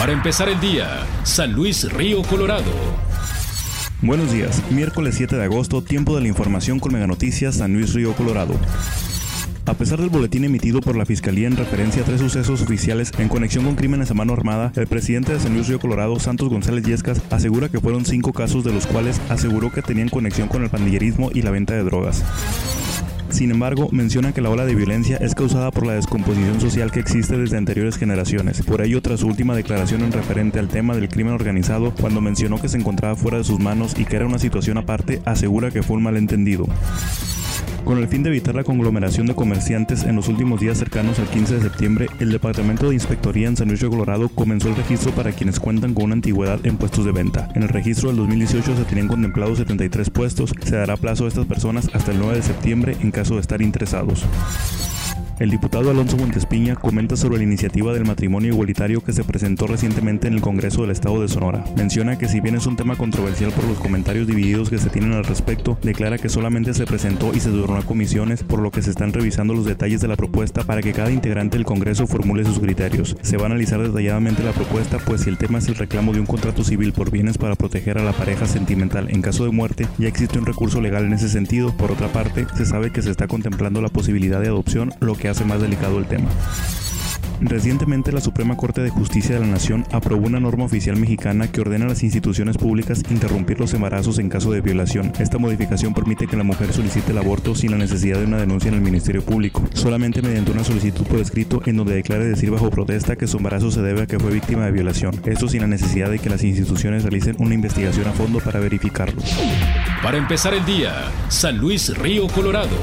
Para empezar el día, San Luis Río Colorado. Buenos días, miércoles 7 de agosto, tiempo de la información con Mega Noticias San Luis Río Colorado. A pesar del boletín emitido por la Fiscalía en referencia a tres sucesos oficiales en conexión con crímenes a mano armada, el presidente de San Luis Río Colorado, Santos González Yescas, asegura que fueron cinco casos de los cuales aseguró que tenían conexión con el pandillerismo y la venta de drogas. Sin embargo, menciona que la ola de violencia es causada por la descomposición social que existe desde anteriores generaciones. Por ello, tras su última declaración en referente al tema del crimen organizado, cuando mencionó que se encontraba fuera de sus manos y que era una situación aparte, asegura que fue un malentendido. Con el fin de evitar la conglomeración de comerciantes en los últimos días cercanos al 15 de septiembre, el Departamento de Inspectoría en San Luis de Colorado comenzó el registro para quienes cuentan con una antigüedad en puestos de venta. En el registro del 2018 se tenían contemplados 73 puestos, se dará plazo a estas personas hasta el 9 de septiembre en caso de estar interesados. El diputado Alonso Montespiña comenta sobre la iniciativa del matrimonio igualitario que se presentó recientemente en el Congreso del Estado de Sonora. Menciona que si bien es un tema controversial por los comentarios divididos que se tienen al respecto, declara que solamente se presentó y se duró a comisiones, por lo que se están revisando los detalles de la propuesta para que cada integrante del Congreso formule sus criterios. Se va a analizar detalladamente la propuesta, pues si el tema es el reclamo de un contrato civil por bienes para proteger a la pareja sentimental en caso de muerte, ya existe un recurso legal en ese sentido. Por otra parte, se sabe que se está contemplando la posibilidad de adopción, lo que hace más delicado el tema. Recientemente la Suprema Corte de Justicia de la Nación aprobó una norma oficial mexicana que ordena a las instituciones públicas interrumpir los embarazos en caso de violación. Esta modificación permite que la mujer solicite el aborto sin la necesidad de una denuncia en el Ministerio Público, solamente mediante una solicitud por escrito en donde declare decir bajo protesta que su embarazo se debe a que fue víctima de violación. Esto sin la necesidad de que las instituciones realicen una investigación a fondo para verificarlo. Para empezar el día, San Luis Río Colorado.